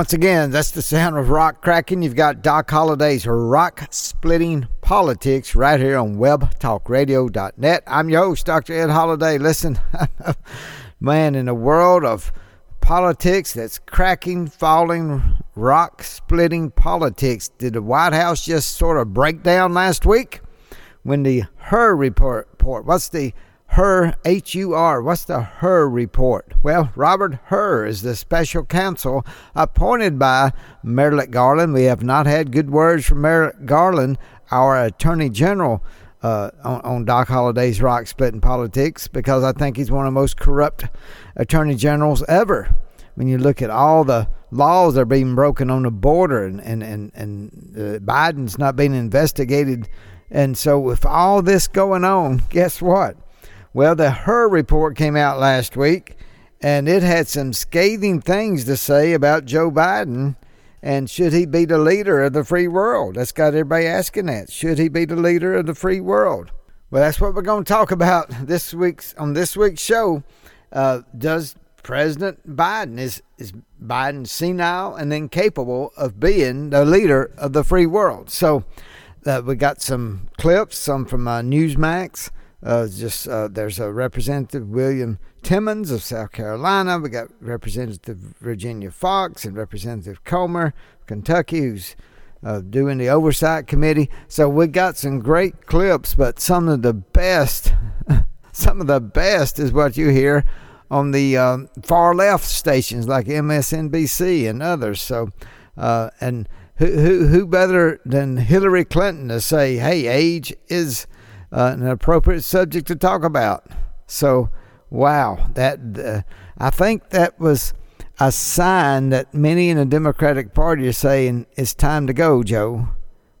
Once again, that's the sound of rock cracking. You've got Doc Holliday's Rock Splitting Politics right here on webtalkradio.net. I'm your host, Dr. Ed Holliday. Listen, man, in a world of politics that's cracking, falling, rock splitting politics, did the White House just sort of break down last week? When the report, report what's the Hur, H U R. What's the Hur report? Well, Robert Hur is the special counsel appointed by Merrick Garland. We have not had good words from Merrick Garland, our Attorney General, uh, on, on Doc Holliday's rock splitting politics, because I think he's one of the most corrupt Attorney Generals ever. When you look at all the laws that are being broken on the border and, and, and, and uh, Biden's not being investigated. And so, with all this going on, guess what? Well, the Hur report came out last week, and it had some scathing things to say about Joe Biden and should he be the leader of the free world? That's got everybody asking that. Should he be the leader of the free world? Well, that's what we're going to talk about this week's on this week's show. Uh, does President Biden is is Biden senile and incapable of being the leader of the free world? So uh, we got some clips, some from uh, Newsmax. Uh, just uh, there's a representative William Timmons of South Carolina. We got Representative Virginia Foxx and Representative Comer, Kentucky, who's uh, doing the oversight committee. So we got some great clips, but some of the best, some of the best is what you hear on the um, far left stations like MSNBC and others. So, uh, and who, who who better than Hillary Clinton to say, "Hey, age is." Uh, an appropriate subject to talk about. So, wow, that uh, I think that was a sign that many in the Democratic Party are saying it's time to go, Joe.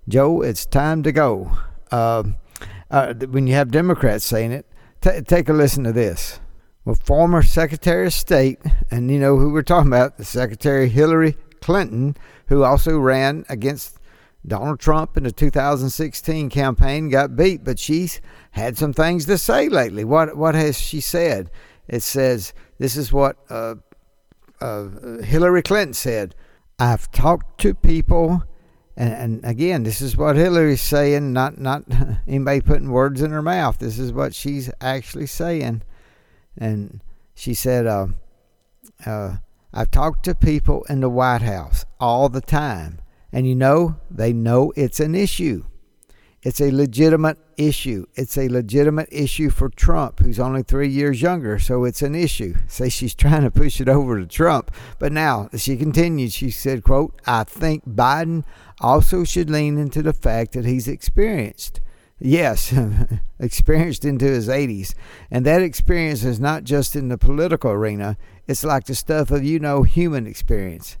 Joe, it's time to go. Uh, uh, when you have Democrats saying it, t- take a listen to this. Well, former Secretary of State, and you know who we're talking about, the Secretary Hillary Clinton, who also ran against Donald Trump in the 2016 campaign got beat, but she's had some things to say lately. What what has she said? It says this is what uh, uh, Hillary Clinton said. I've talked to people, and, and again, this is what Hillary's saying, not not anybody putting words in her mouth. This is what she's actually saying, and she said, uh, uh "I've talked to people in the White House all the time." And you know, they know it's an issue. It's a legitimate issue. It's a legitimate issue for Trump, who's only three years younger, so it's an issue. Say she's trying to push it over to Trump. But now she continued, she said, quote, I think Biden also should lean into the fact that he's experienced. Yes, experienced into his 80s. And that experience is not just in the political arena, it's like the stuff of, you know, human experience.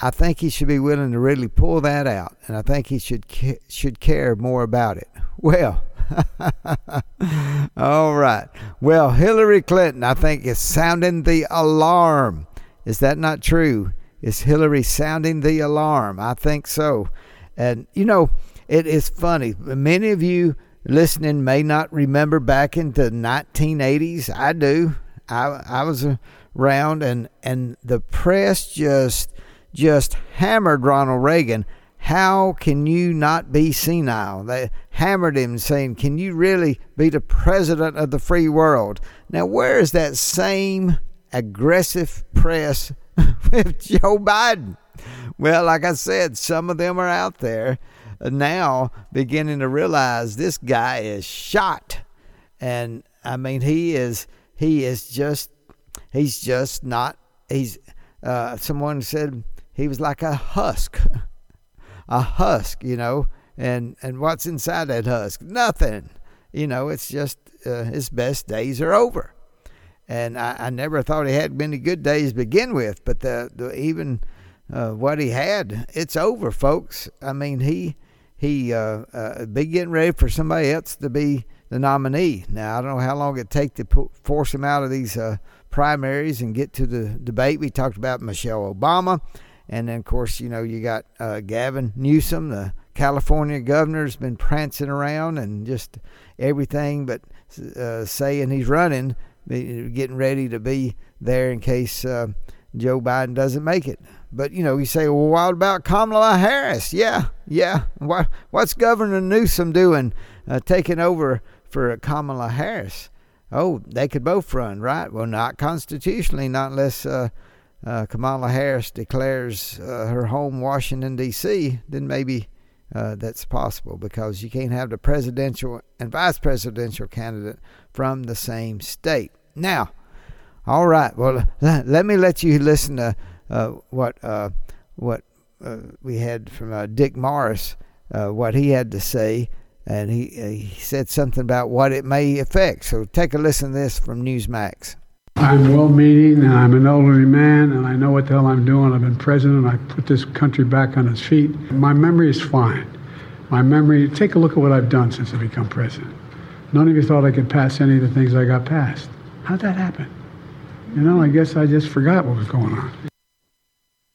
I think he should be willing to really pull that out, and I think he should should care more about it. Well, all right. Well, Hillary Clinton, I think, is sounding the alarm. Is that not true? Is Hillary sounding the alarm? I think so. And you know, it is funny. Many of you listening may not remember back in the 1980s. I do. I I was around, and and the press just just hammered Ronald Reagan. How can you not be senile? They hammered him, saying, Can you really be the president of the free world? Now, where is that same aggressive press with Joe Biden? Well, like I said, some of them are out there now beginning to realize this guy is shot. And I mean, he is, he is just, he's just not he's uh, someone said he was like a husk, a husk, you know. And and what's inside that husk? Nothing. You know, it's just uh, his best days are over. And I, I never thought he had many good days to begin with, but the, the even uh, what he had, it's over, folks. I mean, he he uh, uh, be getting ready for somebody else to be the nominee. Now I don't know how long it take to force him out of these uh, primaries and get to the debate. We talked about Michelle Obama, and then of course you know you got uh, Gavin Newsom, the California governor, has been prancing around and just everything, but uh, saying he's running, getting ready to be there in case uh, Joe Biden doesn't make it. But you know, you say, well, what about Kamala Harris? Yeah, yeah. What what's Governor Newsom doing, uh, taking over for Kamala Harris? Oh, they could both run, right? Well, not constitutionally, not unless uh, Kamala Harris declares uh, her home Washington D.C. Then maybe uh, that's possible because you can't have the presidential and vice presidential candidate from the same state. Now, all right. Well, let me let you listen to uh, what uh, what uh, we had from Dick Morris, what he had to say, and he he said something about what it may affect. So take a listen to this from Newsmax. I'm well-meaning, and I'm an elderly man, and I know what the hell I'm doing. I've been president. I put this country back on its feet. My memory is fine. My memory. Take a look at what I've done since I become president. None of you thought I could pass any of the things I got passed. How'd that happen? You know, I guess I just forgot what was going on.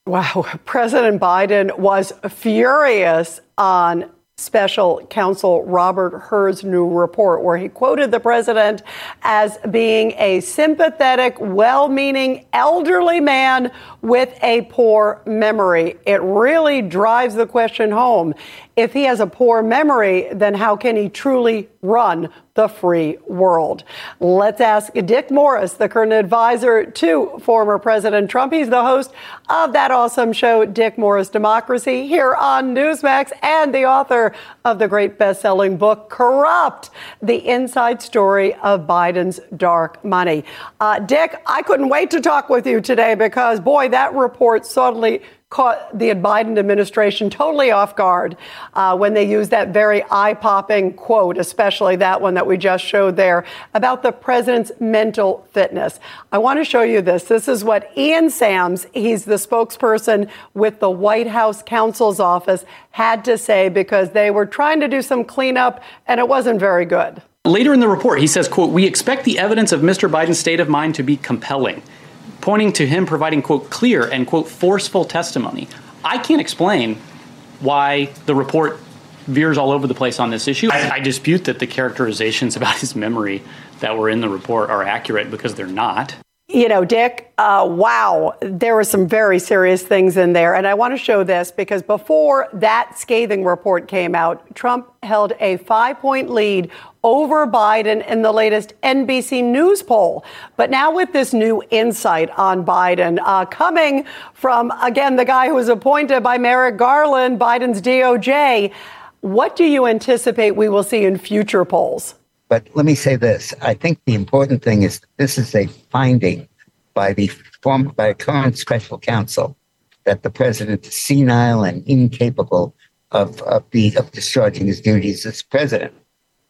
Wow. President Biden was furious on special counsel Robert Hur's new report, where he quoted the president as being a sympathetic, well meaning elderly man with a poor memory. It really drives the question home. If he has a poor memory, then how can he truly run the free world? Let's ask Dick Morris, the current advisor to former President Trump. He's the host of that awesome show, Dick Morris Democracy, here on Newsmax, and the author of the great best selling book, Corrupt The Inside Story of Biden's Dark Money. Uh, Dick, I couldn't wait to talk with you today because, boy, that report suddenly caught the Biden administration totally off guard uh, when they used that very eye popping quote, especially that one that we just showed there about the president's mental fitness. I want to show you this. This is what Ian Sams, he's the spokesperson with the White House counsel's office, had to say because they were trying to do some cleanup and it wasn't very good. Later in the report, he says, quote, we expect the evidence of Mr. Biden's state of mind to be compelling pointing to him providing, quote, clear and, quote, forceful testimony. I can't explain why the report veers all over the place on this issue. I, I, dispute that the characterizations about his memory that were in the report are accurate because they're not. You know, Dick, uh, wow, there were some very serious things in there. And I want to show this because before that scathing report came out, Trump held a five point lead over Biden in the latest NBC News poll. But now, with this new insight on Biden uh, coming from, again, the guy who was appointed by Merrick Garland, Biden's DOJ, what do you anticipate we will see in future polls? But let me say this. I think the important thing is this is a finding by the by current special counsel that the president is senile and incapable of, of, the, of discharging his duties as president,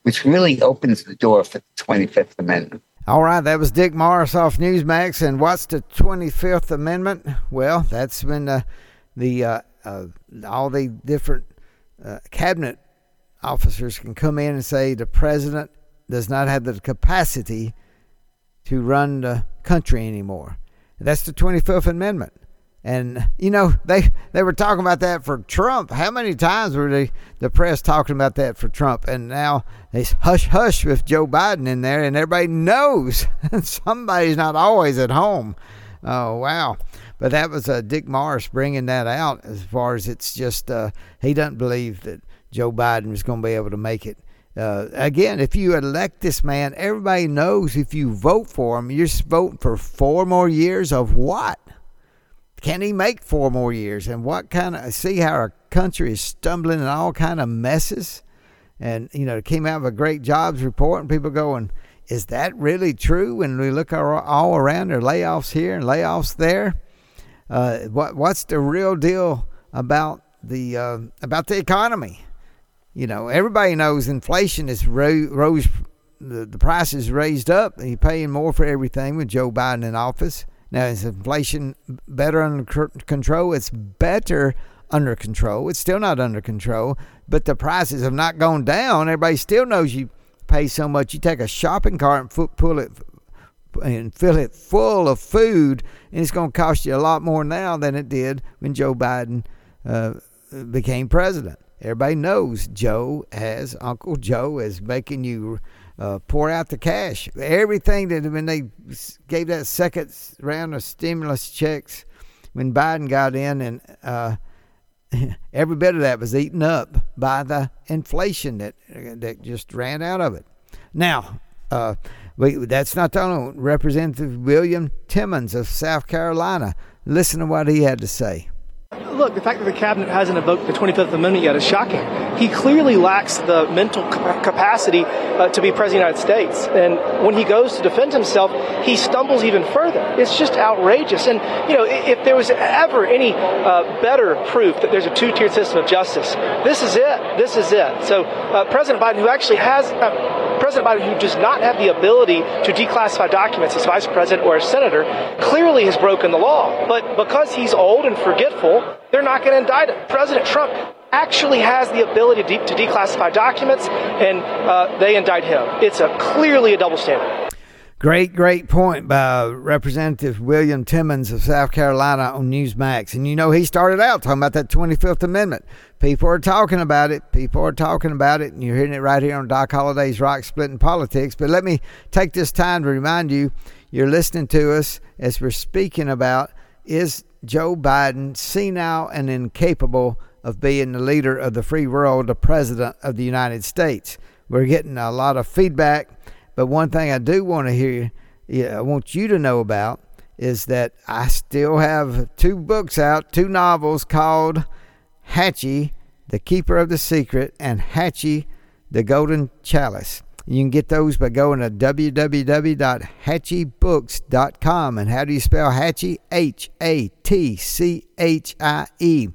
which really opens the door for the 25th Amendment. All right, that was Dick Morris off Newsmax. And what's the 25th Amendment? Well, that's when uh, the uh, uh, all the different uh, cabinet officers can come in and say the president does not have the capacity to run the country anymore. That's the 25th Amendment. And you know they they were talking about that for Trump. How many times were they the press talking about that for Trump? And now it's hush hush with Joe Biden in there, and everybody knows somebody's not always at home. Oh wow! But that was uh, Dick Morris bringing that out as far as it's just uh, he doesn't believe that Joe Biden was going to be able to make it uh, again, if you elect this man, everybody knows if you vote for him, you're voting for four more years of what? Can he make four more years? And what kind of see how our country is stumbling in all kind of messes? And you know, it came out of a great jobs report, and people going, is that really true when we look all around? There are layoffs here and layoffs there. Uh, what what's the real deal about the uh, about the economy? You know, everybody knows inflation is ro- rose. The, the price is raised up. You're paying more for everything with Joe Biden in office. Now, is inflation better under control? It's better under control. It's still not under control, but the prices have not gone down. Everybody still knows you pay so much. You take a shopping cart and pull it and fill it full of food, and it's going to cost you a lot more now than it did when Joe Biden uh, became president. Everybody knows Joe has Uncle Joe is making you uh, pour out the cash. Everything that when they gave that second round of stimulus checks, when Biden got in, and uh, every bit of that was eaten up by the inflation that that just ran out of it. Now, uh, we, that's not the only Representative William Timmons of South Carolina. Listen to what he had to say. Look, the fact that the cabinet hasn't invoked the 25th Amendment yet is shocking. He clearly lacks the mental capacity uh, to be president of the United States. And when he goes to defend himself, he stumbles even further. It's just outrageous. And, you know, if there was ever any uh, better proof that there's a two tiered system of justice, this is it. This is it. So, uh, President Biden, who actually has, uh, President Biden, who does not have the ability to declassify documents as vice president or as senator, clearly has broken the law. But because he's old and forgetful, they're not going to indict him. President Trump actually has the ability to, de- to declassify documents, and uh, they indict him. It's a clearly a double standard. Great, great point by Representative William Timmons of South Carolina on Newsmax. And you know, he started out talking about that 25th Amendment. People are talking about it. People are talking about it. And you're hearing it right here on Doc Holliday's Rock Splitting Politics. But let me take this time to remind you you're listening to us as we're speaking about is Joe Biden senile and incapable of being the leader of the free world, the president of the United States. We're getting a lot of feedback, but one thing I do want to hear, I want you to know about, is that I still have two books out, two novels called Hatchie, The Keeper of the Secret, and Hatchie, The Golden Chalice. You can get those by going to www.hatchiebooks.com. And how do you spell Hatchie? H A T C H I E.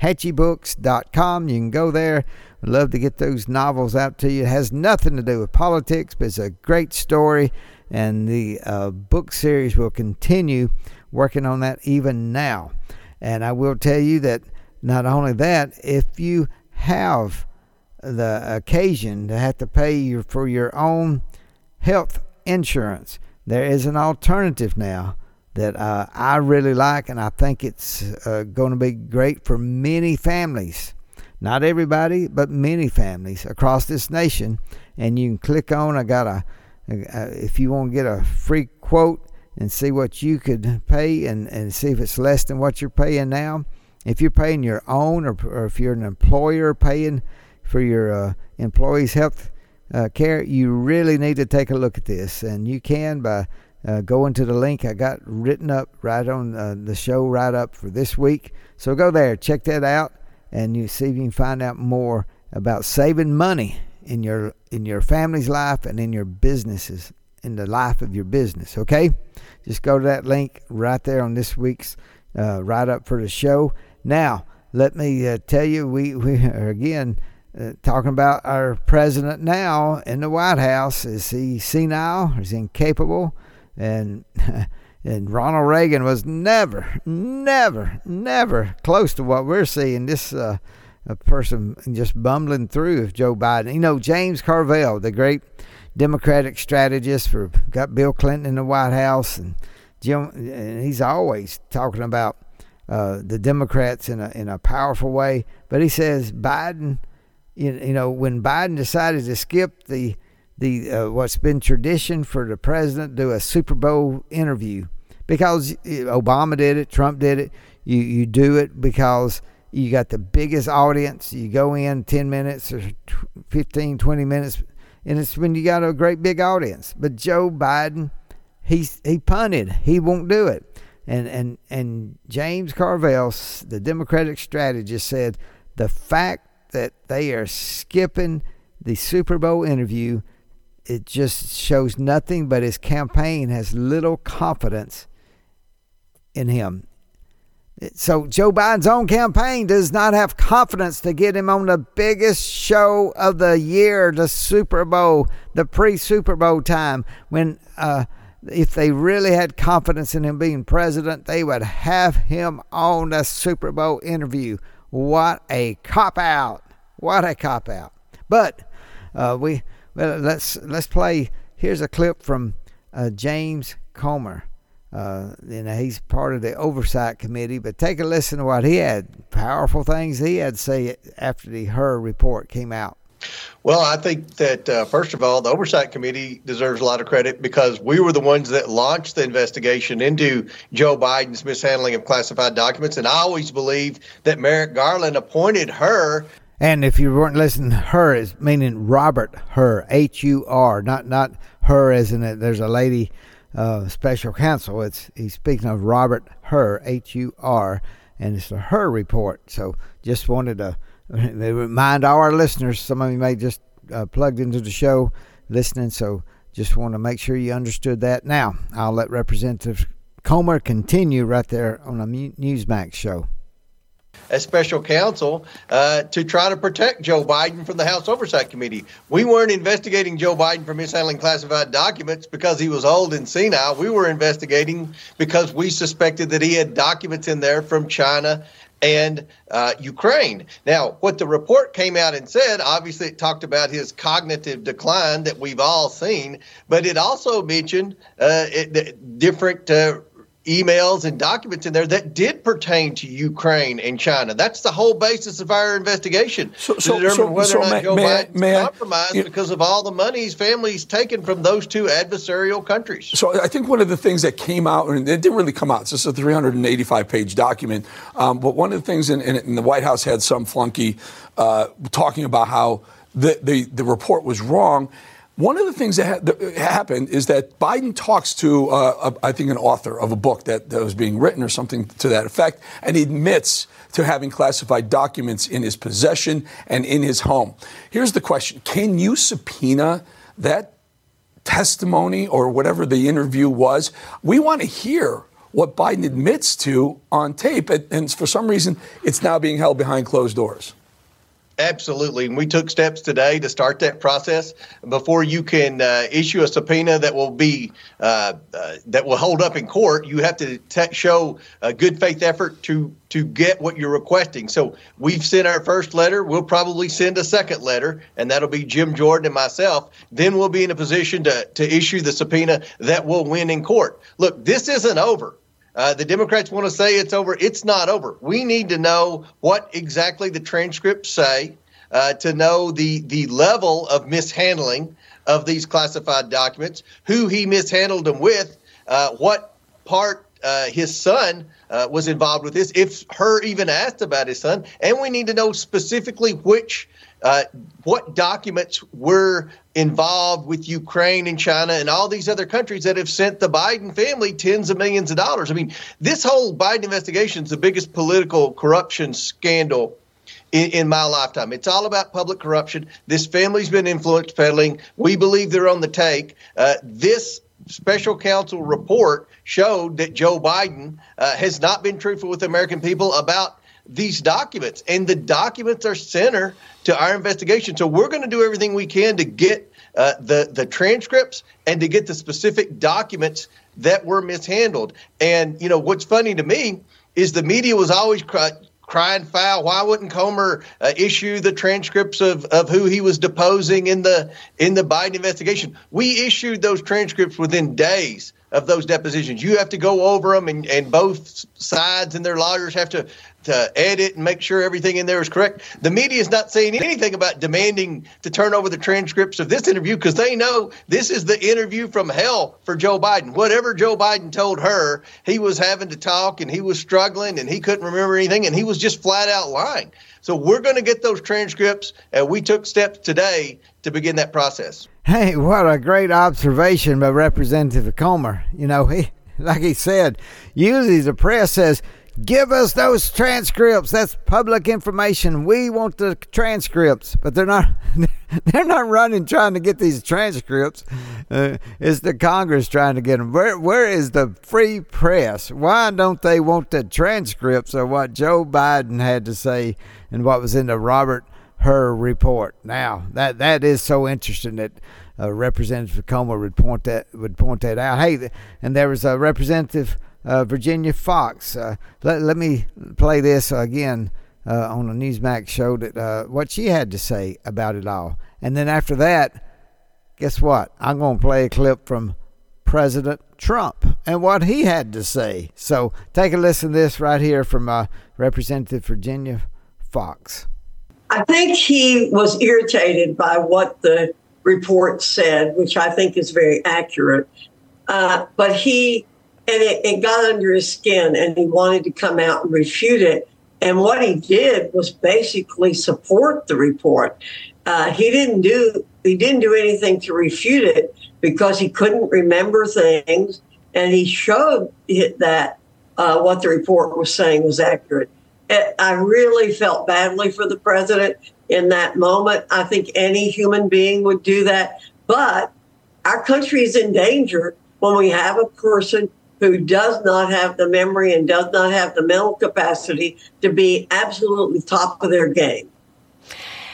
Hatchiebooks.com. You can go there. Love to get those novels out to you. It has nothing to do with politics, but it's a great story. And the uh, book series will continue working on that even now. And I will tell you that not only that, if you have the occasion to have to pay your, for your own health insurance. There is an alternative now that uh, I really like, and I think it's uh, going to be great for many families. Not everybody, but many families across this nation. And you can click on. I got a, a if you want to get a free quote and see what you could pay and, and see if it's less than what you're paying now. If you're paying your own, or, or if you're an employer paying for your uh, employees' health uh, care, you really need to take a look at this. And you can by uh, going to the link I got written up right on uh, the show right up for this week. So go there, check that out, and you see if you can find out more about saving money in your in your family's life and in your businesses in the life of your business. Okay, just go to that link right there on this week's uh, write up for the show. Now, let me uh, tell you, we we are again uh, talking about our president now in the White House. Is he senile? Is he incapable? And and Ronald Reagan was never, never, never close to what we're seeing. This uh, a person just bumbling through. If Joe Biden, you know, James Carville, the great Democratic strategist for got Bill Clinton in the White House, and Jim, and he's always talking about uh, the Democrats in a in a powerful way. But he says Biden you, you know, when Biden decided to skip the the uh, what's been tradition for the president to do a Super Bowl interview because Obama did it, Trump did it. You you do it because you got the biggest audience. You go in 10 minutes or 15, 20 minutes, and it's when you got a great big audience. But Joe Biden, he's he punted. He won't do it. And and and James Carville, the Democratic strategist, said the fact that they are skipping the Super Bowl interview it just shows nothing but his campaign has little confidence in him. So Joe Biden's own campaign does not have confidence to get him on the biggest show of the year, the Super Bowl, the pre-Super Bowl time, when uh, if they really had confidence in him being president, they would have him on the Super Bowl interview. What a cop out! What a cop out! But uh, we well, let's let's play. Here's a clip from uh, James Comer. Uh, you know, he's part of the oversight committee, but take a listen to what he had. Powerful things he had to say after the Hur report came out. Well, I think that uh, first of all, the oversight committee deserves a lot of credit because we were the ones that launched the investigation into Joe Biden's mishandling of classified documents, and I always believed that Merrick Garland appointed Hur. And if you weren't listening, her is meaning Robert Hur, H U R, not not her as in it. There's a lady uh, special counsel. It's he's speaking of Robert Hur, H U R, and it's a Hur report. So just wanted to remind all our listeners, some of you may just uh, plugged into the show listening, so just want to make sure you understood that. Now, I'll let Representative Comer continue right there on the Newsmax show as special counsel uh, to try to protect Joe Biden from the House Oversight Committee. We weren't investigating Joe Biden for mishandling classified documents because he was old and senile. We were investigating because we suspected that he had documents in there from China and uh, Ukraine. Now, what the report came out and said, obviously, it talked about his cognitive decline that we've all seen, but it also mentioned uh, it, different uh, emails and documents in there that did pertain to Ukraine and China. That's the whole basis of our investigation so, so, to determine so, whether or not may, Joe may, Biden's may compromised I, because of all the money his family's taken from those two adversarial countries. So I think one of the things that came out, and it didn't really come out, so it's a 385-page document, um, but one of the things in, in, in, the White House had some flunky uh, talking about how the, the, the report was wrong one of the things that, ha- that, happened is that Biden talks to, uh, a, I think, an author of a book that, that, was being written or something to that effect, and he admits to having classified documents in his possession and in his home. Here's the question Can you subpoena that testimony or whatever the interview was? We want to hear what Biden admits to on tape, and for some reason, it's now being held behind closed doors. Absolutely. And we took steps today to start that process. Before you can uh, issue a subpoena that will be uh, uh, that will hold up in court, you have to te- show a good faith effort to to get what you're requesting. So we've sent our first letter. We'll probably send a second letter, and that'll be Jim Jordan and myself. Then we'll be in a position to to issue the subpoena that will win in court. Look, this isn't over. Uh, the Democrats want to say it's over. It's not over. We need to know what exactly the transcripts say uh, to know the the level of mishandling of these classified documents, who he mishandled them with, uh, what part uh, his son uh, was involved with this, if Hur even asked about his son, and we need to know specifically which uh, what documents were involved with Ukraine and China and all these other countries that have sent the Biden family tens of millions of dollars. I mean, this whole Biden investigation is the biggest political corruption scandal in, in, my lifetime. It's all about public corruption. This family's been influence peddling. We believe they're on the take. Uh, this special counsel report showed that Joe Biden uh, has not been truthful with the American people about these documents, and the documents are center to our investigation. So we're going to do everything we can to get uh, the the transcripts and to get the specific documents that were mishandled. And you know what's funny to me is the media was always cry, crying foul. Why wouldn't Comer uh, issue the transcripts of, of who he was deposing in the in the Biden investigation? We issued those transcripts within days of those depositions. You have to go over them, and, and both sides and their lawyers have to to edit and make sure everything in there is correct. The media is not saying anything about demanding to turn over the transcripts of this interview because they know this is the interview from hell for Joe Biden. Whatever Joe Biden told Hur, he was having to talk and he was struggling and he couldn't remember anything and he was just flat out lying. So we're going to get those transcripts and we took steps today to begin that process. Hey, what a great observation by Representative Comer. You know, he like he said, usually the press says Give us those transcripts. That's public information. We want the transcripts, but they're not. They're not running trying to get these transcripts. Uh, it's the Congress trying to get them. Where Where is the free press? Why don't they want the transcripts of what Joe Biden had to say and what was in the Robert Hur report? Now that that is so interesting that uh, Representative Comer would point that would point that out. Hey, and there was a representative uh, Virginia Foxx. Uh, let, let me play this again uh, on a Newsmax show that uh, what she had to say about it all. And then after that, guess what? I'm going to play a clip from President Trump and what he had to say. So take a listen to this right here from uh, Representative Virginia Foxx. I think he was irritated by what the report said, which I think is very accurate. Uh, but he and it, it got under his skin and he wanted to come out and refute it. And what he did was basically support the report. Uh, he didn't do he didn't do anything to refute it because he couldn't remember things, and he showed that uh, what the report was saying was accurate. I really felt badly for the president in that moment. I think any human being would do that, but our country is in danger when we have a person who does not have the memory and does not have the mental capacity to be absolutely top of their game.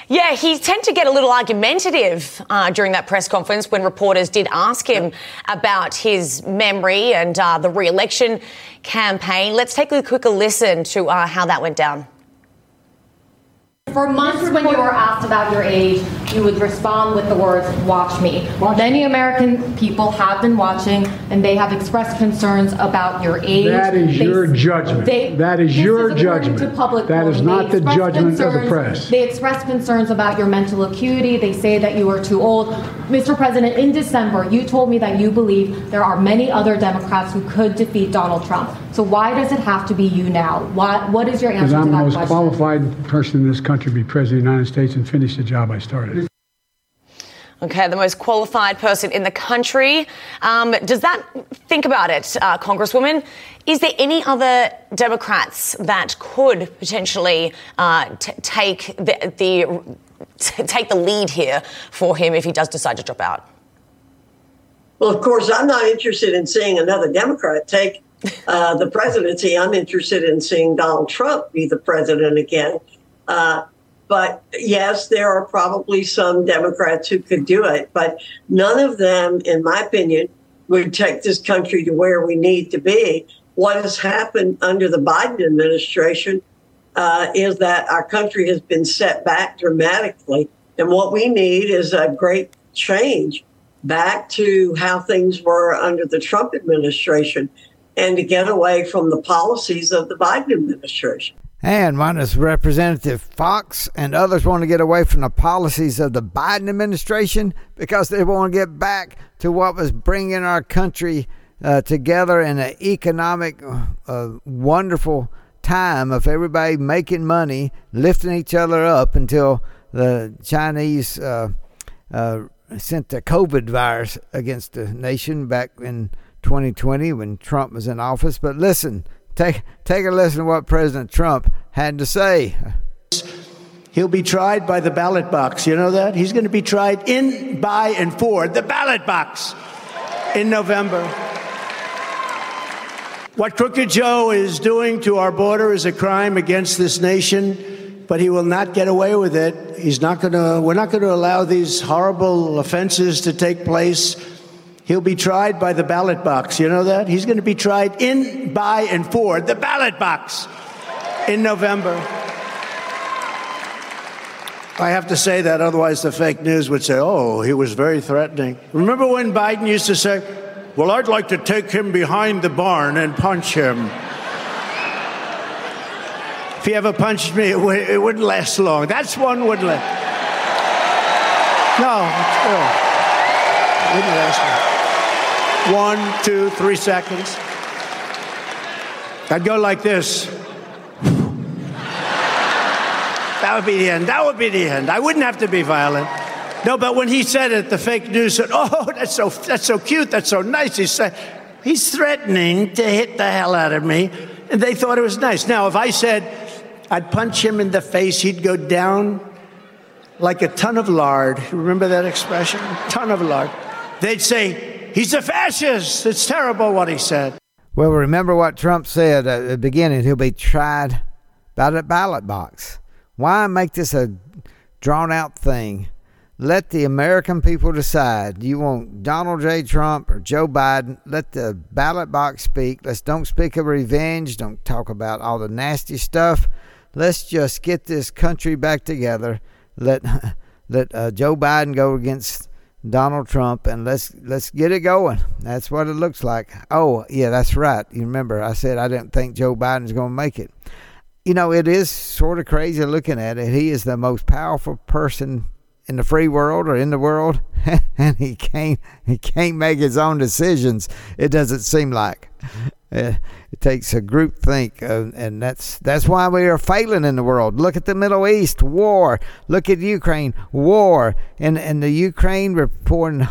Yeah, he tended to get a little argumentative uh, during that press conference when reporters did ask him about his memory and uh, the re election campaign. Let's take a quick listen to uh, how that went down. For months, when you were asked about your age, you would respond with the words, watch me. Many American people have been watching and they have expressed concerns about your age. That is they, your judgment. They, that is your is judgment. That is not the judgment of the press. They express concerns about your mental acuity. They say that you are too old. Mr. President, in December, you told me that you believe there are many other Democrats who could defeat Donald Trump. So why does it have to be you now? Why, what is your answer to that I'm the most question? qualified person in this country to be president of the United States and finish the job I started. Okay, the most qualified person in the country. Um, does that, think about it, uh, Congresswoman, is there any other Democrats that could potentially uh, t- take the, the take the lead here for him if he does decide to drop out? Well, of course, I'm not interested in seeing another Democrat take uh, the presidency. I'm interested in seeing Donald Trump be the president again. Uh, but yes, there are probably some Democrats who could do it, but none of them, in my opinion, would take this country to where we need to be. What has happened under the Biden administration uh, is that our country has been set back dramatically. And what we need is a great change back to how things were under the Trump administration and to get away from the policies of the Biden administration. And one is Representative Foxx and others want to get away from the policies of the Biden administration because they want to get back to what was bringing our country uh, together in an economic, uh, wonderful time of everybody making money, lifting each other up until the Chinese uh, uh sent the COVID virus against the nation back in 2020 when Trump was in office. But listen, take take a listen to what President Trump had to say. He'll be tried by the ballot box. You know that? He's going to be tried in, by, and for the ballot box in November. What Crooked Joe is doing to our border is a crime against this nation, but he will not get away with it. He's not going to, we're not going to allow these horrible offenses to take place. He'll be tried by the ballot box. You know that? He's going to be tried in, by, and for the ballot box in November. I have to say that, otherwise, the fake news would say, oh, he was very threatening. Remember when Biden used to say, well, I'd like to take him behind the barn and punch him. if he ever punched me, it, w- it wouldn't last long. That's one wouldn't last. No, wouldn't last long. One, two, three seconds. I'd go like this. That would be the end. That would be the end. I wouldn't have to be violent. No, but when he said it, the fake news said, "Oh, that's so that's so cute. That's so nice." He said, "He's threatening to hit the hell out of me." And they thought it was nice. Now, if I said I'd punch him in the face, he'd go down like a ton of lard. Remember that expression? Ton of lard. They'd say, he's a fascist. It's terrible what he said. Well, remember what Trump said at the beginning. He'll be tried by the ballot box. Why make this a drawn out thing? Let the American people decide. You want Donald J. Trump or Joe Biden? Let the ballot box speak. Let's don't speak of revenge. Don't talk about all the nasty stuff. Let's just get this country back together. Let let uh, Joe Biden go against Donald Trump and let's let's get it going. That's what it looks like. Oh, yeah, that's right. You remember I said I didn't think Joe Biden's going to make it. You know, it is sort of crazy looking at it. He is the most powerful person in the free world or in the world, and he can't he can't make his own decisions. It doesn't seem like. Uh, it takes a group think, uh, and that's that's why we are failing in the world. Look at the Middle East war. Look at Ukraine war, and and the Ukraine reporting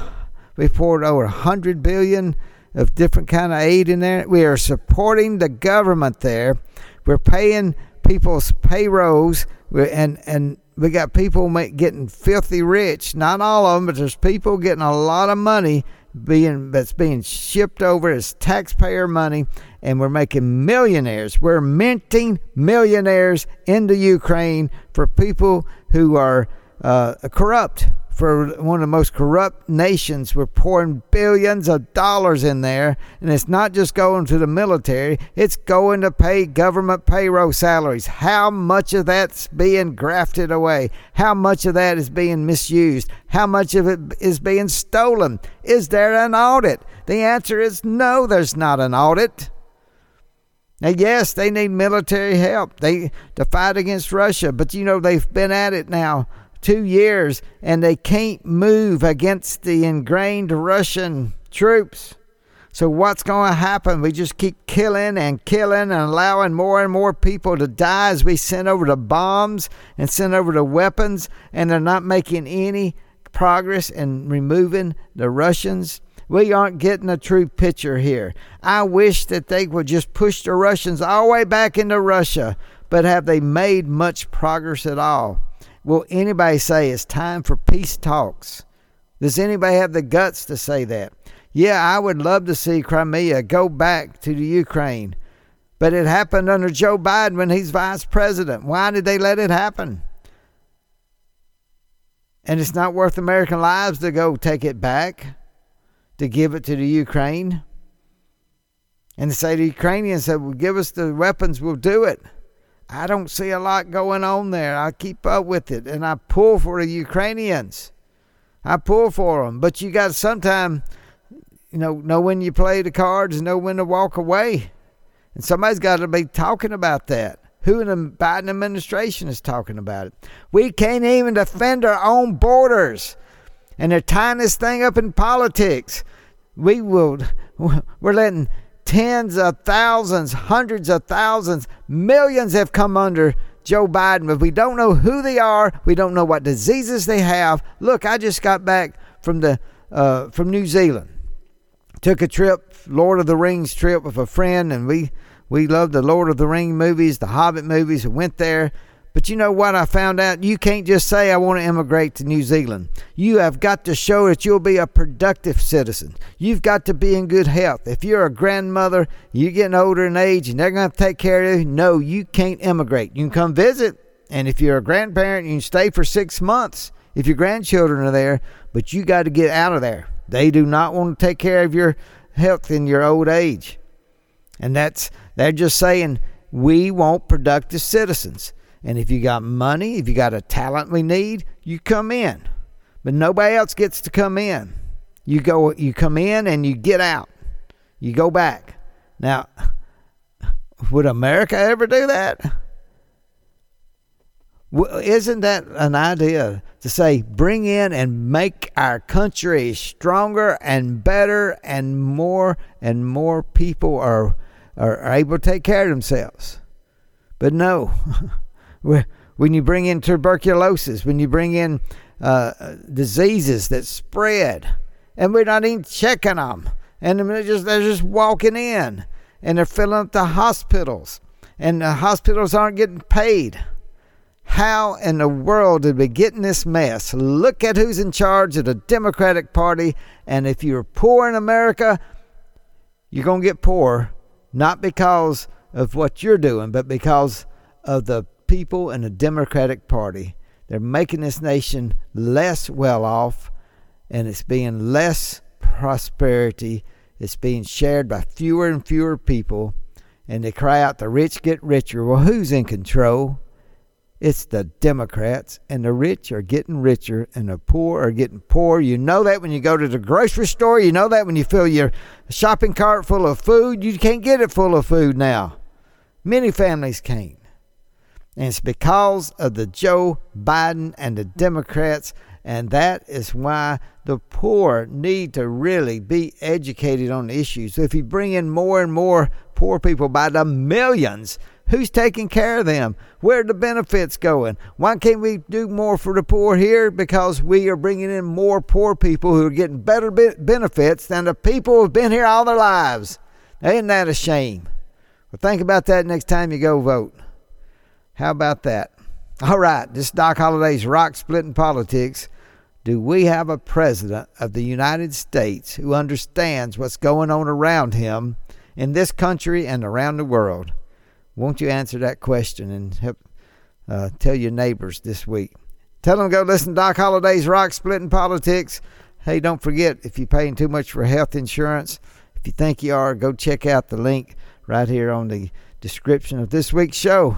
we poured over hundred billion of different kind of aid in there. We are supporting the government there. We're paying people's payrolls, and and we got people getting filthy rich. Not all of them, but there's people getting a lot of money being that's being shipped over as taxpayer money, and we're making millionaires. We're minting millionaires into Ukraine for people who are uh, corrupt for one of the most corrupt nations. We're pouring billions of dollars in there, and it's not just going to the military, it's going to pay government payroll salaries. How much of that's being grafted away? How much of that is being misused? How much of it is being stolen? Is there an audit? The answer is no, there's not an audit. Now, yes, they need military help. They to fight against Russia, but you know they've been at it now two years and they can't move against the ingrained Russian troops. So, what's going to happen? We just keep killing and killing and allowing more and more people to die as we send over the bombs and send over the weapons, and they're not making any progress in removing the Russians. We aren't getting a true picture here. I wish that they would just push the Russians all the way back into Russia, but have they made much progress at all? Will anybody say it's time for peace talks? Does anybody have the guts to say that? Yeah, I would love to see Crimea go back to the Ukraine. But it happened under Joe Biden when he's vice president. Why did they let it happen? And it's not worth American lives to go take it back, to give it to the Ukraine. And to say the Ukrainians said, well, give us the weapons, we'll do it. I don't see a lot going on there. I keep up with it and I pull for the Ukrainians. I pull for them. But you got to sometime, you know, know when you play the cards and know when to walk away. And somebody's got to be talking about that. Who in the Biden administration is talking about it? We can't even defend our own borders. And they're tying this thing up in politics. We will, we're letting tens of thousands, hundreds of thousands, millions have come under Joe Biden, but we don't know who they are. We don't know what diseases they have. Look, I just got back from the uh, from New Zealand. Took a trip, Lord of the Rings trip with a friend, and we we loved the Lord of the Ring movies, the Hobbit movies. We went there. But you know what I found out? You can't just say, I want to immigrate to New Zealand. You have got to show that you'll be a productive citizen. You've got to be in good health. If you're a grandmother, you're getting older in age, and they're going to take care of you, no, you can't immigrate. You can come visit, and if you're a grandparent, you can stay for six months if your grandchildren are there, but you got to get out of there. They do not want to take care of your health in your old age. And that's, they're just saying, we want productive citizens. And if you got money, if you got a talent we need, you come in. But nobody else gets to come in. You go you come in and you get out. You go back. Now, would America ever do that? Isn't that an idea to say bring in and make our country stronger and better and more and more people are are able to take care of themselves? But no. when you bring in tuberculosis, when you bring in uh, diseases that spread, and we're not even checking them, and they're just they're just walking in, and they're filling up the hospitals, and the hospitals aren't getting paid. How in the world did we get in this mess? Look at who's in charge of the Democratic Party, and if you're poor in America, you're going to get poor, not because of what you're doing, but because of the people in the Democratic Party. They're making this nation less well off, and it's being less prosperity. It's being shared by fewer and fewer people, and they cry out, the rich get richer. Well, who's in control? It's the Democrats, and the rich are getting richer, and the poor are getting poor. You know that when you go to the grocery store. You know that when you fill your shopping cart full of food. You can't get it full of food now. Many families can't. And it's because of the Joe Biden and the Democrats. And that is why the poor need to really be educated on issues. If you bring in more and more poor people by the millions, who's taking care of them? Where are the benefits going? Why can't we do more for the poor here? Because we are bringing in more poor people who are getting better benefits than the people who've been here all their lives. Ain't that a shame? Well, think about that next time you go vote. How about that? All right, this Doc Holliday's rock splitting politics. Do we have a president of the United States who understands what's going on around him in this country and around the world? Won't you answer that question and help uh, tell your neighbors this week? Tell them go listen to Doc Holliday's Rock Splitting Politics. Hey, don't forget if you're paying too much for health insurance, if you think you are, go check out the link right here on the description of this week's show.